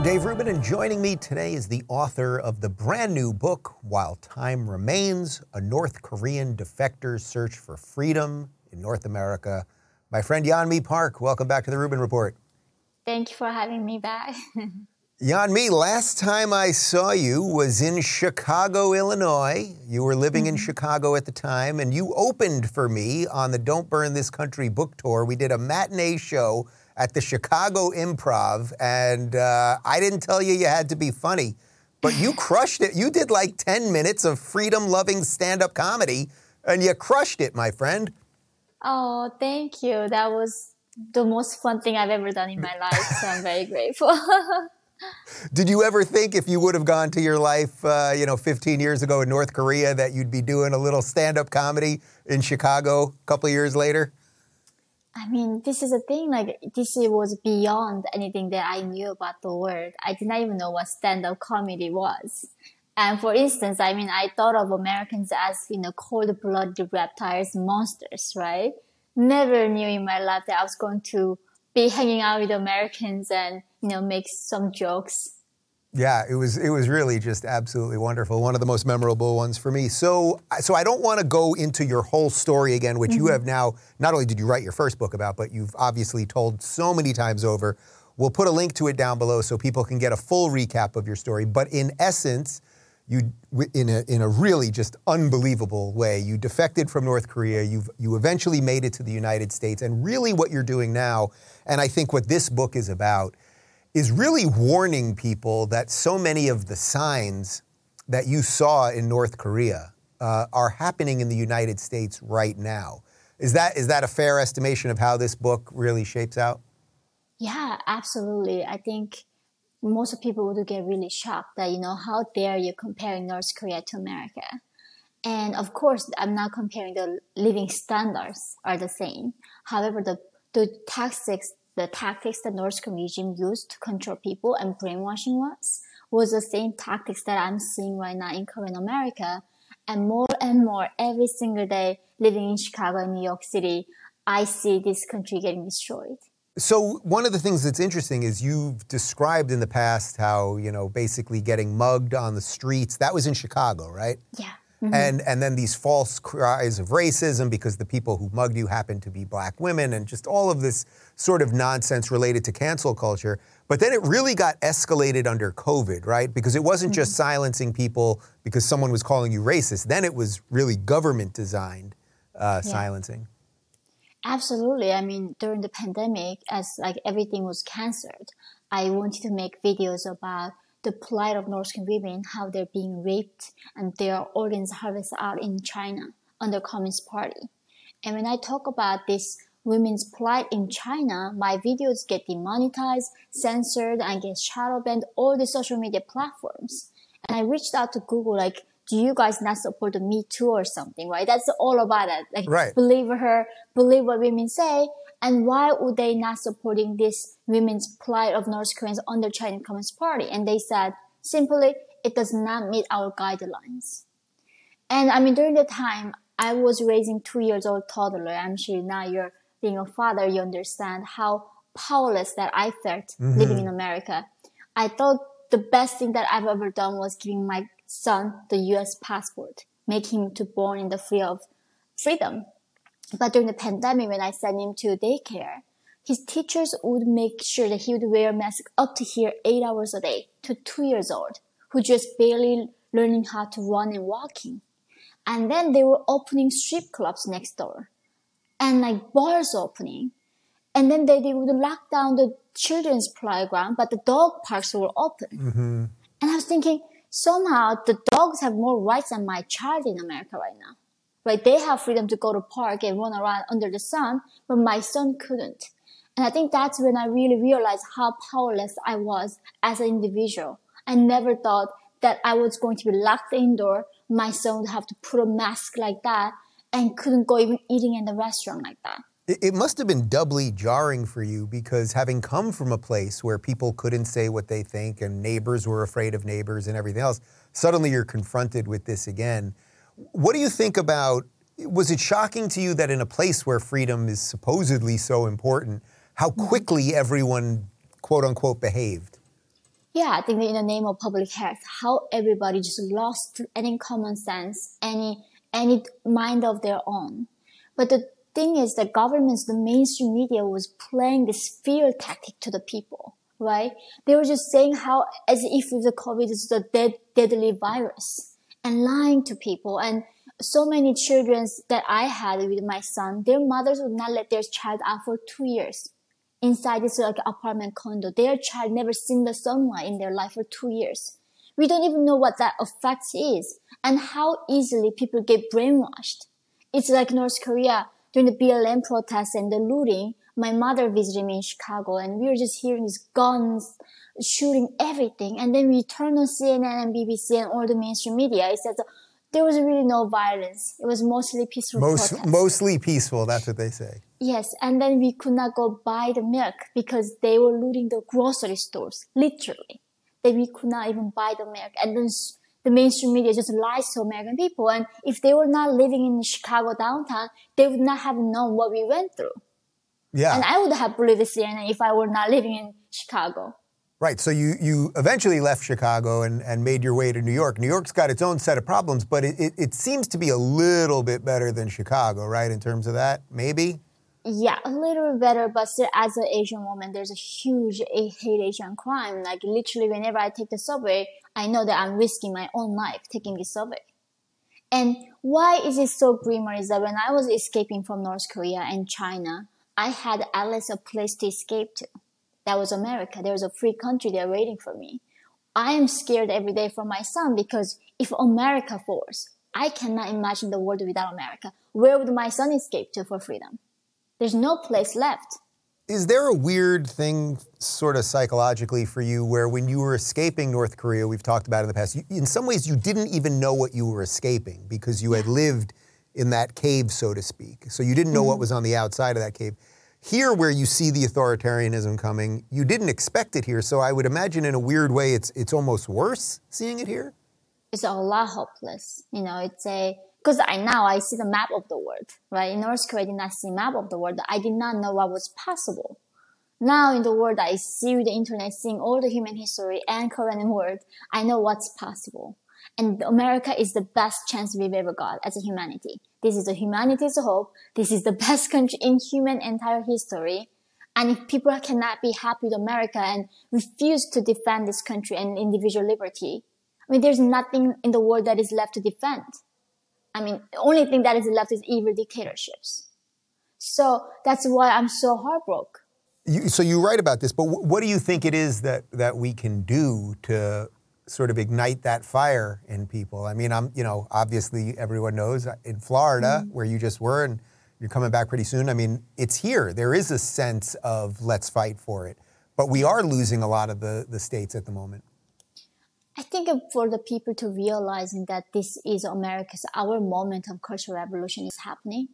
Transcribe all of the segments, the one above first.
I'm Dave Rubin, and joining me today is the author of the brand new book, While Time Remains A North Korean Defector's Search for Freedom in North America. My friend Yeonmi Park, welcome back to the Rubin Report. Thank you for having me back. Yeonmi, last time I saw you was in Chicago, Illinois. You were living in mm-hmm. Chicago at the time, and you opened for me on the Don't Burn This Country book tour. We did a matinee show at the Chicago Improv, and uh, I didn't tell you you had to be funny, but you crushed it. You did like 10 minutes of freedom loving stand up comedy, and you crushed it, my friend. Oh, thank you. That was the most fun thing I've ever done in my life, so I'm very grateful. Did you ever think if you would have gone to your life, uh, you know, 15 years ago in North Korea, that you'd be doing a little stand up comedy in Chicago a couple of years later? I mean, this is a thing, like, this was beyond anything that I knew about the world. I did not even know what stand up comedy was. And for instance, I mean, I thought of Americans as, you know, cold blooded reptiles, monsters, right? Never knew in my life that I was going to be hanging out with Americans and, you know, make some jokes. Yeah, it was it was really just absolutely wonderful. One of the most memorable ones for me. So so I don't want to go into your whole story again, which you mm-hmm. have now not only did you write your first book about, but you've obviously told so many times over. We'll put a link to it down below so people can get a full recap of your story. But in essence, you in a in a really just unbelievable way, you defected from North Korea. You've you eventually made it to the United States, and really what you're doing now, and I think what this book is about is really warning people that so many of the signs that you saw in North Korea uh, are happening in the United States right now. Is that is that a fair estimation of how this book really shapes out? Yeah, absolutely. I think most people would get really shocked that, you know, how dare you comparing North Korea to America? And of course, I'm not comparing the living standards are the same. However, the, the tactics, the tactics that North Korean regime used to control people and brainwashing was, was the same tactics that I'm seeing right now in Korean America. And more and more every single day living in Chicago and New York City, I see this country getting destroyed. So one of the things that's interesting is you've described in the past how you know basically getting mugged on the streets. That was in Chicago, right? Yeah. And and then these false cries of racism because the people who mugged you happened to be black women, and just all of this sort of nonsense related to cancel culture. But then it really got escalated under COVID, right? Because it wasn't just silencing people because someone was calling you racist. Then it was really government designed uh, Yeah. silencing. Absolutely. I mean, during the pandemic, as like everything was cancelled, I wanted to make videos about the plight of North Korean women, how they're being raped and their organs harvested out in China under Communist Party. And when I talk about this women's plight in China, my videos get demonetized, censored, and get shadow banned all the social media platforms. And I reached out to Google, like, do you guys not support the Me Too or something, right? That's all about it. Like, Right. believe her, believe what women say, and why would they not supporting this women's plight of North Koreans under Chinese Communist Party? And they said simply, it does not meet our guidelines. And I mean, during the time, I was raising two years old toddler. I'm sure now you're being a father, you understand how powerless that I felt mm-hmm. living in America. I thought the best thing that I've ever done was giving my son the U.S. passport, making him to born in the free of freedom. But during the pandemic, when I sent him to daycare, his teachers would make sure that he would wear a mask up to here eight hours a day to two years old, who just barely learning how to run and walking. And then they were opening strip clubs next door and like bars opening. And then they, they would lock down the children's playground, but the dog parks were open. Mm-hmm. And I was thinking, somehow the dogs have more rights than my child in America right now. They have freedom to go to park and run around under the sun, but my son couldn't. And I think that's when I really realized how powerless I was as an individual. I never thought that I was going to be locked indoor. My son would have to put a mask like that and couldn't go even eating in the restaurant like that. It must have been doubly jarring for you because having come from a place where people couldn't say what they think and neighbors were afraid of neighbors and everything else, suddenly you're confronted with this again. What do you think about? Was it shocking to you that in a place where freedom is supposedly so important, how mm-hmm. quickly everyone, quote unquote, behaved? Yeah, I think in the name of public health, how everybody just lost any common sense, any any mind of their own. But the thing is, the governments, the mainstream media was playing this fear tactic to the people, right? They were just saying how as if the COVID is the dead, deadly virus and lying to people. And so many children that I had with my son, their mothers would not let their child out for two years inside this like apartment condo. Their child never seen the sunlight in their life for two years. We don't even know what that effect is and how easily people get brainwashed. It's like North Korea during the BLM protests and the looting. My mother visited me in Chicago and we were just hearing these guns shooting everything. And then we turned on CNN and BBC and all the mainstream media. It said there was really no violence. It was mostly peaceful. Most, mostly peaceful. That's what they say. Yes, and then we could not go buy the milk because they were looting the grocery stores, literally. That we could not even buy the milk, and then the mainstream media just lies to American people. And if they were not living in Chicago downtown, they would not have known what we went through. Yeah. And I would have believed CNN if I were not living in Chicago. Right. So you, you eventually left Chicago and, and made your way to New York. New York's got its own set of problems, but it, it, it seems to be a little bit better than Chicago, right, in terms of that? Maybe? Yeah, a little bit better, but still, as an Asian woman, there's a huge hate Asian crime. Like, literally, whenever I take the subway, I know that I'm risking my own life taking the subway. And why is it so grimmer is that when I was escaping from North Korea and China, I had at least a place to escape to that was America. There was a free country there waiting for me. I am scared every day for my son because if America falls, I cannot imagine the world without America. Where would my son escape to for freedom? There's no place left. Is there a weird thing, sort of psychologically, for you where when you were escaping North Korea, we've talked about in the past, you, in some ways you didn't even know what you were escaping because you had lived in that cave, so to speak. So you didn't know mm-hmm. what was on the outside of that cave. Here, where you see the authoritarianism coming, you didn't expect it here. So I would imagine, in a weird way, it's it's almost worse seeing it here. It's a lot hopeless. You know, it's a because I now I see the map of the world, right? In North Korea, I did not see map of the world. I did not know what was possible. Now in the world, I see the internet, seeing all the human history and Korean world. I know what's possible. And America is the best chance we've ever got as a humanity. This is a humanity's hope. This is the best country in human entire history. And if people cannot be happy with America and refuse to defend this country and individual liberty, I mean, there's nothing in the world that is left to defend. I mean, the only thing that is left is evil dictatorships. So that's why I'm so heartbroken. You, so you write about this, but what do you think it is that, that we can do to sort of ignite that fire in people. I mean, I'm, you know, obviously everyone knows uh, in Florida mm-hmm. where you just were and you're coming back pretty soon. I mean, it's here. There is a sense of let's fight for it. But we are losing a lot of the, the states at the moment. I think for the people to realizing that this is America's, our moment of cultural revolution is happening.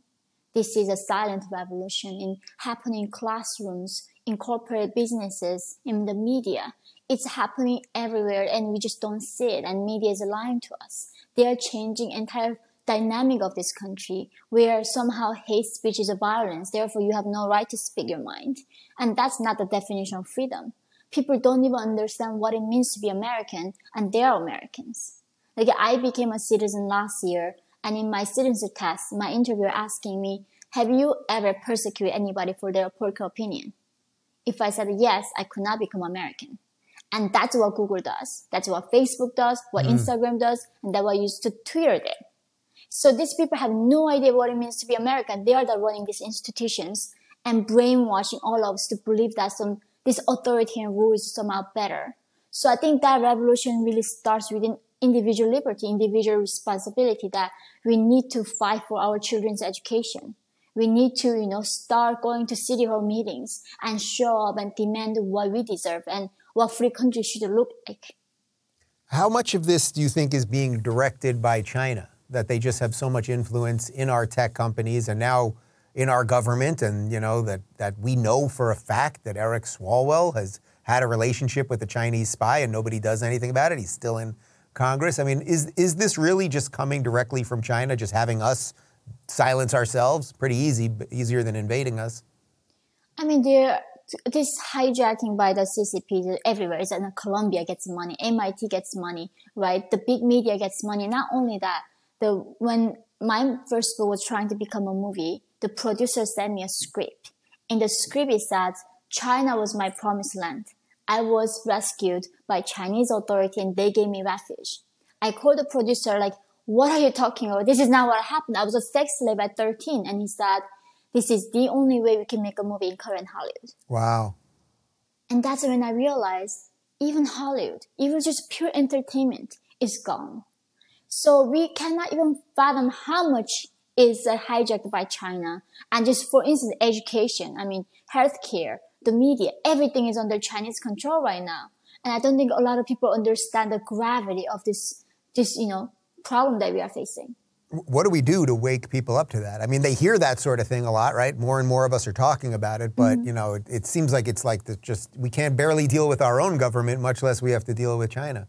This is a silent revolution in happening in classrooms, in corporate businesses, in the media it's happening everywhere and we just don't see it and media is lying to us. They are changing entire dynamic of this country where somehow hate speech is a violence. Therefore, you have no right to speak your mind. And that's not the definition of freedom. People don't even understand what it means to be American and they are Americans. Like I became a citizen last year and in my citizenship test, my interviewer asking me, have you ever persecuted anybody for their political opinion? If I said yes, I could not become American. And that's what Google does. That's what Facebook does, what mm. Instagram does, and that's what used to Twitter did. So these people have no idea what it means to be American. They are the running these institutions and brainwashing all of us to believe that some this authoritarian rule is somehow better. So I think that revolution really starts within individual liberty, individual responsibility that we need to fight for our children's education. We need to, you know, start going to city hall meetings and show up and demand what we deserve and what free country should look like. How much of this do you think is being directed by China? That they just have so much influence in our tech companies and now in our government, and you know that that we know for a fact that Eric Swalwell has had a relationship with a Chinese spy and nobody does anything about it. He's still in Congress. I mean, is is this really just coming directly from China, just having us silence ourselves? Pretty easy, easier than invading us. I mean, there this hijacking by the CCP everywhere is that Columbia gets money, MIT gets money, right? The big media gets money. Not only that, the when my first book was trying to become a movie, the producer sent me a script. In the script, it said China was my promised land. I was rescued by Chinese authority and they gave me refuge. I called the producer like, what are you talking about? This is not what happened. I was a sex slave at 13. And he said, this is the only way we can make a movie in current Hollywood. Wow. And that's when I realized even Hollywood, even just pure entertainment is gone. So we cannot even fathom how much is uh, hijacked by China. And just for instance, education, I mean, healthcare, the media, everything is under Chinese control right now. And I don't think a lot of people understand the gravity of this, this, you know, problem that we are facing. What do we do to wake people up to that? I mean, they hear that sort of thing a lot, right? More and more of us are talking about it, but mm-hmm. you know, it, it, seems like it's like the, just we can't barely deal with our own government, much less we have to deal with China.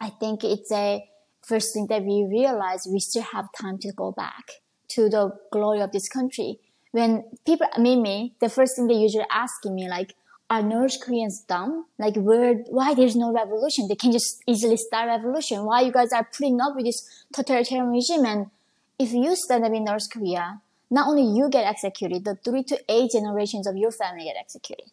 I think it's a first thing that we realize we still have time to go back to the glory of this country. When people meet me, the first thing they usually asking me like, are North Koreans dumb? Like, where, why there's no revolution? They can just easily start revolution. Why you guys are putting up with this totalitarian regime? And if you stand up in North Korea, not only you get executed, the three to eight generations of your family get executed.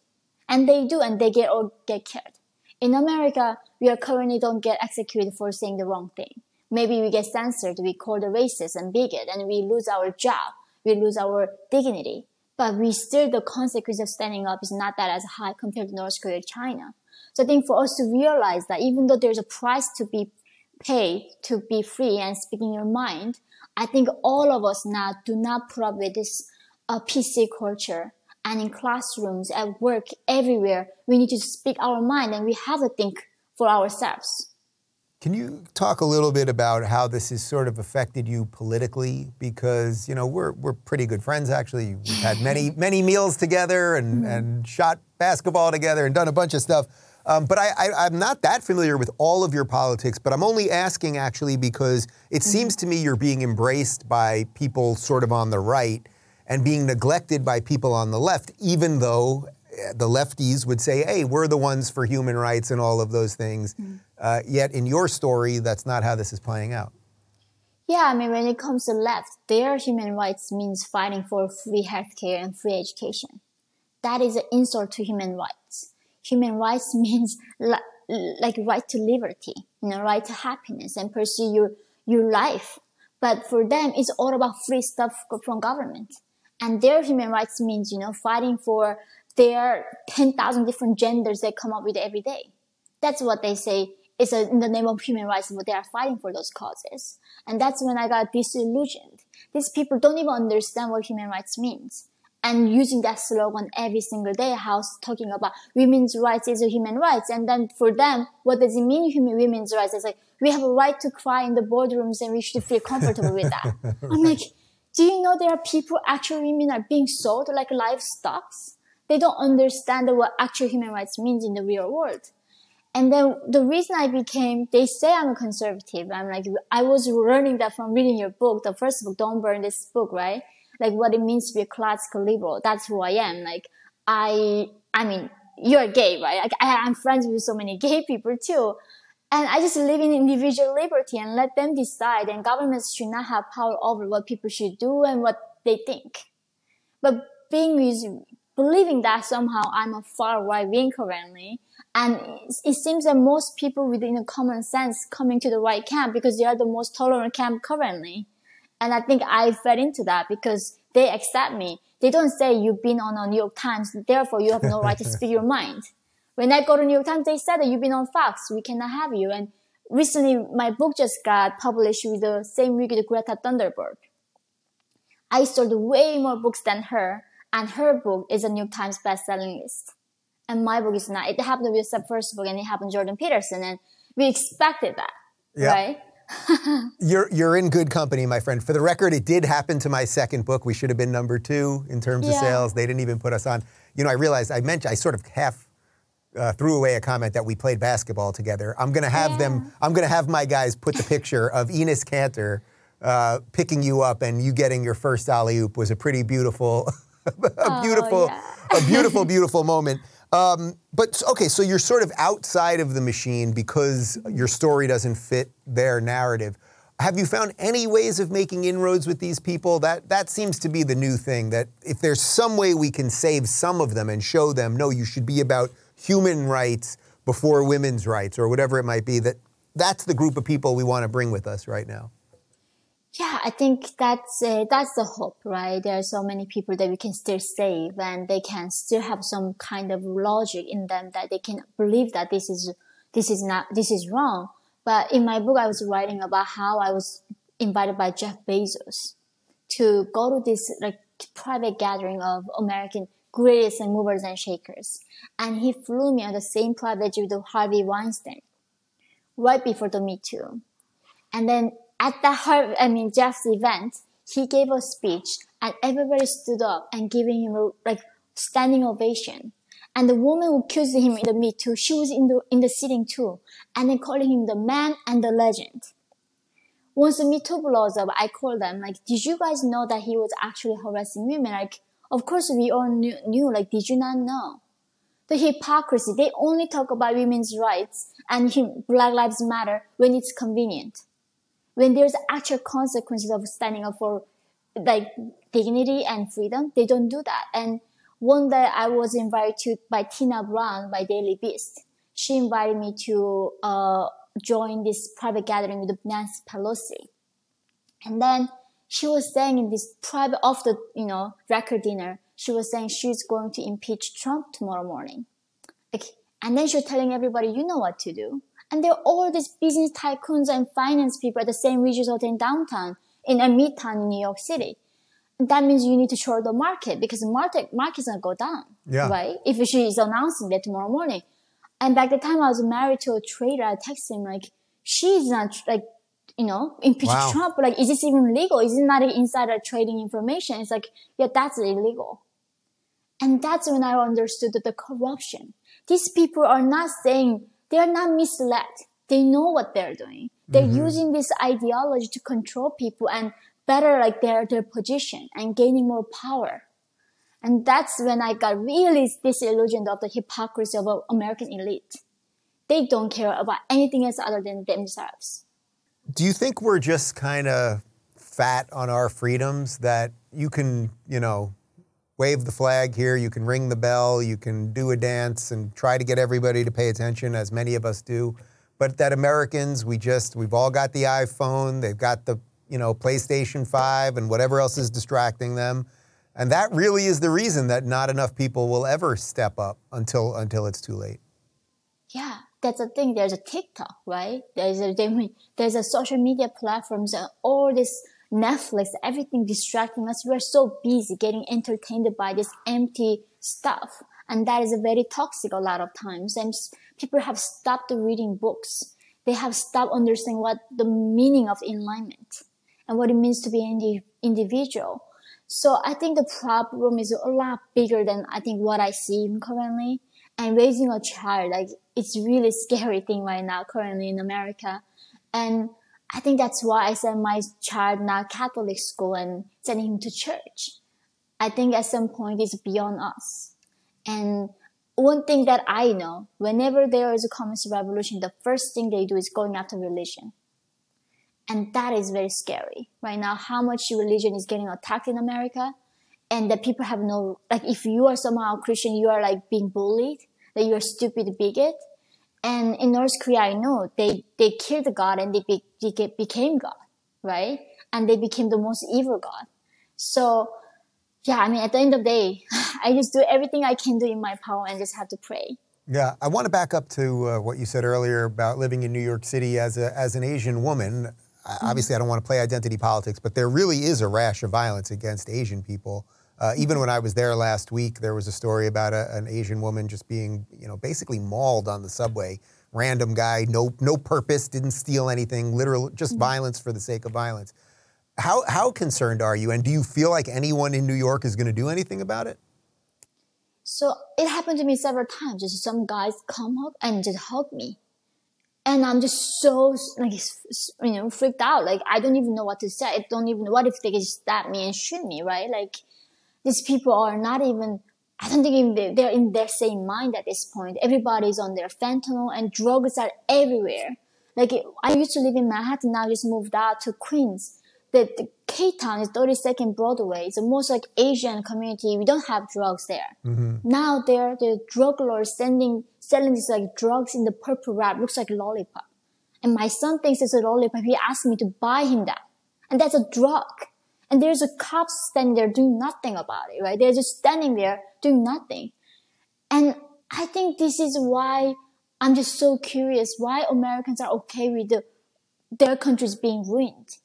And they do, and they get or get killed. In America, we are currently don't get executed for saying the wrong thing. Maybe we get censored, we called racist and bigot, and we lose our job, we lose our dignity. But we still, the consequence of standing up is not that as high compared to North Korea or China. So I think for us to realize that even though there's a price to be paid to be free and speaking your mind, I think all of us now do not put up with this uh, PC culture and in classrooms, at work, everywhere, we need to speak our mind and we have to think for ourselves. Can you talk a little bit about how this has sort of affected you politically? Because you know we're we're pretty good friends actually. We've had many many meals together and mm-hmm. and shot basketball together and done a bunch of stuff. Um, but I, I, am not that familiar with all of your politics. But I'm only asking actually because it mm-hmm. seems to me you're being embraced by people sort of on the right and being neglected by people on the left, even though the lefties would say, hey, we're the ones for human rights and all of those things. Mm. Uh, yet in your story, that's not how this is playing out. Yeah, I mean, when it comes to left, their human rights means fighting for free healthcare and free education. That is an insult to human rights. Human rights means like right to liberty, you know, right to happiness and pursue your, your life. But for them, it's all about free stuff from government. And their human rights means, you know, fighting for their 10,000 different genders they come up with every day. That's what they say is in the name of human rights, but they are fighting for those causes. And that's when I got disillusioned. These people don't even understand what human rights means. And using that slogan every single day, house talking about women's rights is a human rights. And then for them, what does it mean, human women's rights? It's like, we have a right to cry in the boardrooms and we should feel comfortable with that. I'm like, do you know there are people, actual women are being sold like livestock? They don't understand what actual human rights means in the real world. And then the reason I became, they say I'm a conservative. I'm like, I was learning that from reading your book, the first book, Don't Burn This Book, right? Like what it means to be a classical liberal. That's who I am. Like, I, I mean, you're gay, right? Like, I, I'm friends with so many gay people too. And I just live in individual liberty and let them decide. And governments should not have power over what people should do and what they think. But being believing that somehow I'm a far right wing currently, and it seems that most people within a common sense coming to the right camp because they are the most tolerant camp currently. And I think I fed into that because they accept me. They don't say you've been on a New York Times, therefore you have no right to speak your mind. When I go to New York Times, they said that you've been on Fox, we cannot have you. And recently my book just got published with the same week with Greta Thunberg. I sold way more books than her, and her book is a New York Times best-selling list. And my book is not. It happened to be the first book, and it happened to Jordan Peterson, and we expected that, Yeah. right? You're you're in good company, my friend. For the record, it did happen to my second book. We should have been number two in terms of sales. They didn't even put us on. You know, I realized I mentioned I sort of half uh, threw away a comment that we played basketball together. I'm gonna have them. I'm gonna have my guys put the picture of Enes Kanter uh, picking you up and you getting your first alley oop was a pretty beautiful, a beautiful, Oh, yeah. a beautiful, beautiful moment. Um, but okay, so you're sort of outside of the machine because your story doesn't fit their narrative. Have you found any ways of making inroads with these people? That that seems to be the new thing. That if there's some way we can save some of them and show them, no, you should be about human rights before women's rights or whatever it might be. That that's the group of people we want to bring with us right now. Yeah, I think that's uh, that's the hope, right? There are so many people that we can still save, and they can still have some kind of logic in them that they can believe that this is this is not this is wrong. But in my book, I was writing about how I was invited by Jeff Bezos to go to this like private gathering of American greatest movers and shakers, and he flew me on the same private jet with Harvey Weinstein right before the Me Too. And then at the Har- I mean Jeff's event, he gave a speech, and everybody stood up and giving him a like standing ovation. And the woman who accused him in the Me Too, she was in the in the sitting too, and then calling him the man and the legend. Once the Me Too blows up, I called them like, "Did you guys know that he was actually harassing women?" Like, of course we all knew. knew. Like, did you not know? the hypocrisy. They only talk about women's rights and Black Lives Matter when it's convenient. When there's actual consequences of standing up for like dignity and freedom, they don't do that. And one day I was invited to by Tina Brown by Daily Beast. She invited me to uh, join this private gathering with Nancy Pelosi. And then she was saying in this private off the you know record dinner, she was saying she's going to impeach Trump tomorrow morning. Like, and then she was telling everybody, you know what to do. And there are all these business tycoons and finance people at the St. Regis Hotel in downtown, in a midtown in New York City. And that means you need to short the market because the market market's gonna go down, Yeah. right? If she is announcing that tomorrow morning. And back the time I was married to a trader, I texted him like, she's not like, you know, impeach Wow. Trump. Like, is this even legal? Is it not insider trading information? It's like, yeah, that's illegal. And that's when I understood that the corruption. These people are not saying, they are not misled. They know what they're doing. They're mm-hmm. using this ideology to control people and better like their, their position and gaining more power. And that's when I got really disillusioned of the hypocrisy of American elite. They don't care about anything else other than themselves. Do you think we're just kind of fat on our freedoms that you can, you know, wave the flag here, you can ring the bell, you can do a dance and try to get everybody to pay attention, as many of us do. But that Americans, we just, we've all got the iPhone, they've got the, you know, PlayStation 5 and whatever else is distracting them. And that really is the reason that not enough people will ever step up until until it's too late. Yeah, that's the thing. There's a TikTok, right? There's a there's a social media platforms and all this Netflix, everything distracting us. We're so busy getting entertained by this empty stuff, and that is very toxic a lot of times. And people have stopped reading books. They have stopped understanding what the meaning of enlightenment and what it means to be an indi- individual. So I think the problem is a lot bigger than I think what I see currently. And raising a child, like it's really scary thing right now currently in America. And I think that's why I sent my child not Catholic school and sending him to church. I think at some point it's beyond us. And one thing that I know, whenever there is a communist revolution, the first thing they do is going after religion. And that is very scary right now, how much religion is getting attacked in America. And that people have no, like, if you are somehow Christian, you are like being bullied, that you're stupid bigot. And in North Korea, I know they, they killed God and they be, they became God, right? And they became the most evil God. So, yeah, I mean, at the end of the day, I just do everything I can do in my power and just have to pray. Yeah, I want to back up to uh, what you said earlier about living in New York City as a as an Asian woman. Mm-hmm. Obviously, I don't want to play identity politics, but there really is a rash of violence against Asian people. Uh, even when I was there last week, there was a story about a, an Asian woman just being, you know, basically mauled on the subway. Random guy, no no purpose, didn't steal anything, literal just mm-hmm. violence for the sake of violence. How how concerned are you, and do you feel like anyone in New York is going to do anything about it? So it happened to me several times. Just some guys come up and just hug me, and I'm just so like you know freaked out. Like I don't even know what to say. I don't even know what if they just stab me and shoot me, right? Like these people are not even. I don't think even they're in their same mind at this point. Everybody's on their fentanyl and drugs are everywhere. Like I used to live in Manhattan, now I just moved out to Queens the, the K-Town is 32nd Broadway. It's the most like Asian community. We don't have drugs there. Mm-hmm. Now there, the drug lords sending, selling these like drugs in the purple wrap. Looks like lollipop. And my son thinks it's a lollipop. He asked me to buy him that. And that's a drug. And there's a cop standing there doing nothing about it, right? They're just standing there doing nothing. And I think this is why I'm just so curious why Americans are okay with the, their countries being ruined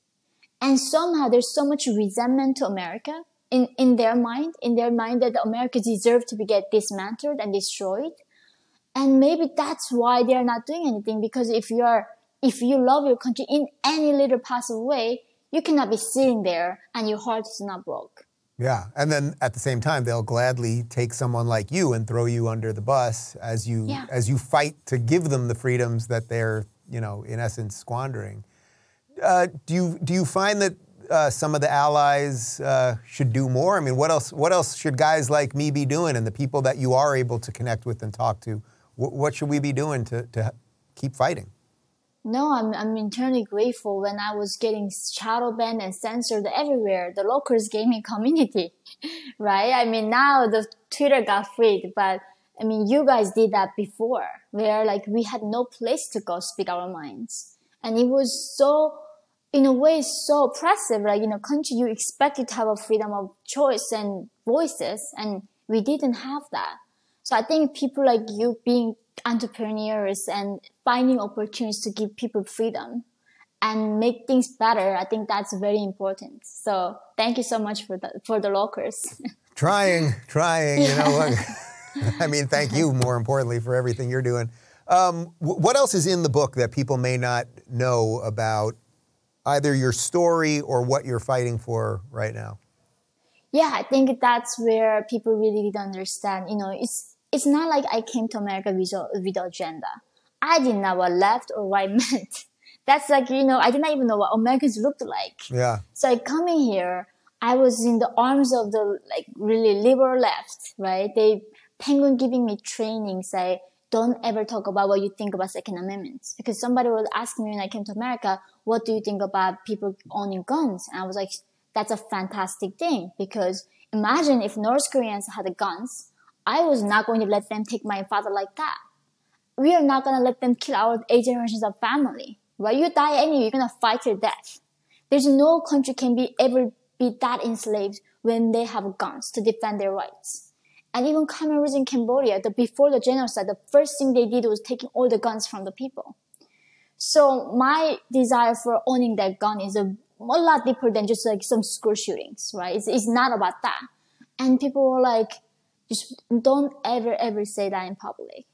and somehow there's so much resentment to America in, in their mind, in their mind that America deserves to be get dismantled and destroyed. And maybe that's why they're not doing anything because if you're, if you love your country in any little possible way, you cannot be sitting there and your heart is not broke. Yeah, and then at the same time, they'll gladly take someone like you and throw you under the bus as you yeah. as you fight to give them the freedoms that they're, you know, in essence squandering. Uh, do you do you find that uh, some of the allies uh, should do more? I mean, what else what else should guys like me be doing, and the people that you are able to connect with and talk to? Wh- what should we be doing to to keep fighting? No, I'm I'm internally grateful. When I was getting shadow banned and censored everywhere, the locals gaming community, right? I mean, now the Twitter got freed, but I mean, you guys did that before, where like we had no place to go speak our minds, and it was so in a way so oppressive. Like in a country, you expected to have a freedom of choice and voices, and we didn't have that. So I think people like you being entrepreneurs and finding opportunities to give people freedom and make things better. I think that's very important. So thank you so much for the for the Locals. trying, trying. You know, I mean, thank you more importantly for everything you're doing. Um, what else is in the book that people may not know about either your story or what you're fighting for right now? Yeah, I think that's where people really didn't understand. You know, it's it's not like I came to America with a, with agenda. I didn't know what left or right meant. That's like you know, I didn't even know what Americans looked like. Yeah. So I come in here, I was in the arms of the like really liberal left, right? They Penguin giving me training, say don't ever talk about what you think about Second Amendment. Because somebody was asking me when I came to America, what do you think about people owning guns? And I was like, that's a fantastic thing because imagine if North Koreans had guns, I was not going to let them take my father like that. We are not going to let them kill our eight generations of family. Right? You die anyway, you're going to fight your death. There's no country can be ever be that enslaved when they have guns to defend their rights. And even Khmer in Cambodia, the, before the genocide, the first thing they did was taking all the guns from the people. So my desire for owning that gun is a, a lot deeper than just like some school shootings, right? It's, it's not about that. And people were like, just don't ever, ever say that in public.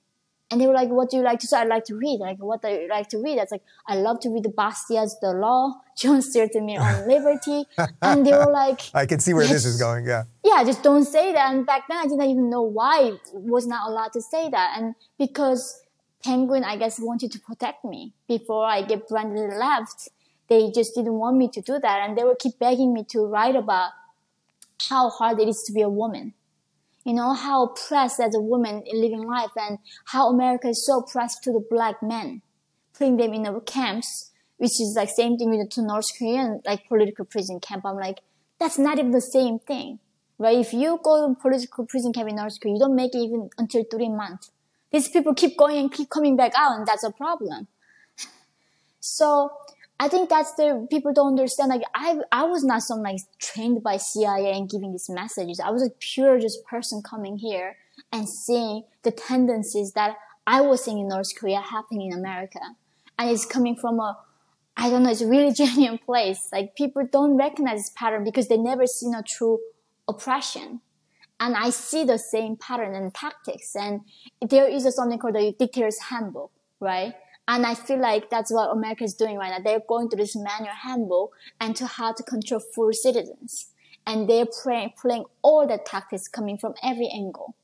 And they were like, what do you like to say? I like to read. Like, what do you like to read? It's like, I love to read the Bastiat's The Law, John Stuart Mill on Liberty. and they were like, I can see where this is going. Yeah. Yeah, just don't say that. And back then I didn't even know why I was not allowed to say that. And because Penguin, I guess, wanted to protect me before I get branded left. They just didn't want me to do that. And they would keep begging me to write about how hard it is to be a woman you know, how oppressed as a woman in living life and how America is so oppressed to the black men, putting them in the camps, which is like same thing with the North Korean, like political prison camp. I'm like, that's not even the same thing, right? If you go to political prison camp in North Korea, you don't make it even until three months. These people keep going and keep coming back out and that's a problem. so I think that's the people don't understand. Like I, I was not some like trained by CIA and giving these messages. I was a pure just person coming here and seeing the tendencies that I was seeing in North Korea happening in America, and it's coming from a, I don't know, it's a really genuine place. Like people don't recognize this pattern because they never seen a true oppression. And I see the same pattern and tactics. And there is a, something called the dictator's handbook, right? And I feel like that's what America is doing right now. They're going through this manual handbook and to how to control full citizens. And they're playing, playing all the tactics coming from every angle.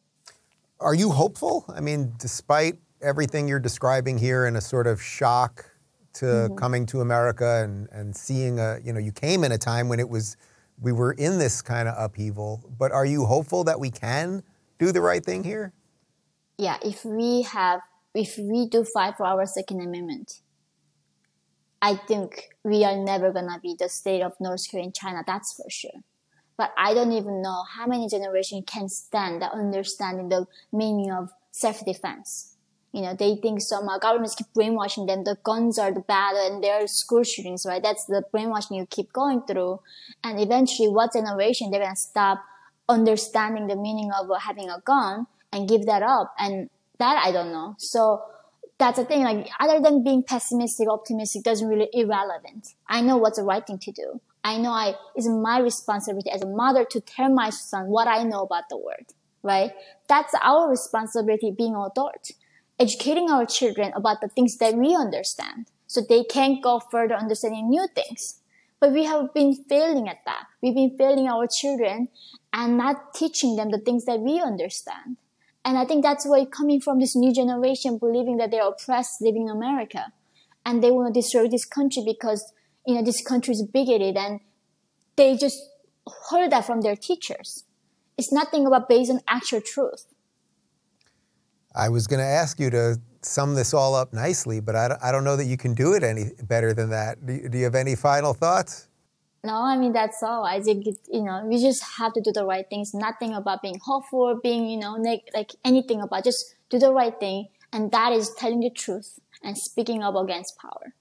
Are you hopeful? I mean, despite everything you're describing here and a sort of shock to mm-hmm. coming to America and, and seeing a, you know, you came in a time when it was, we were in this kind of upheaval, but are you hopeful that we can do the right thing here? Yeah, if we have if we do fight for our Second Amendment, I think we are never gonna be the state of North Korea and China. That's for sure. But I don't even know how many generations can stand the understanding the meaning of self-defense. You know, they think some uh, governments keep brainwashing them. The guns are the bad and there are school shootings, right? That's the brainwashing you keep going through. And eventually, what generation they're gonna stop understanding the meaning of having a gun and give that up and that I don't know. So that's the thing. Like other than being pessimistic, optimistic doesn't really irrelevant. I know what's the right thing to do. I know I it's my responsibility as a mother to tell my son what I know about the world. Right? That's our responsibility being adult. Educating our children about the things that we understand so they can go further understanding new things. But we have been failing at that. We've been failing our children and not teaching them the things that we understand. And I think that's why coming from this new generation believing that they're oppressed living in America and they want to destroy this country because, you know, this country is bigoted and they just heard that from their teachers. It's nothing about based on actual truth. I was going to ask you to sum this all up nicely, but I don't, I don't know that you can do it any better than that. Do you have any final thoughts? No, I mean that's all. I think it, you know we just have to do the right things. Nothing about being hopeful, being you know neg- like anything about just do the right thing, and that is telling the truth and speaking up against power.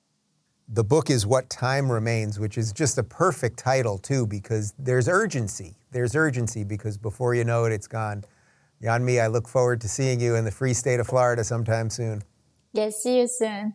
The book is While Time Remains, which is just a perfect title too, because there's urgency. There's urgency because before you know it, it's gone. Yeonmi, I look forward to seeing you in the free state of Florida sometime soon. Yes, see you soon.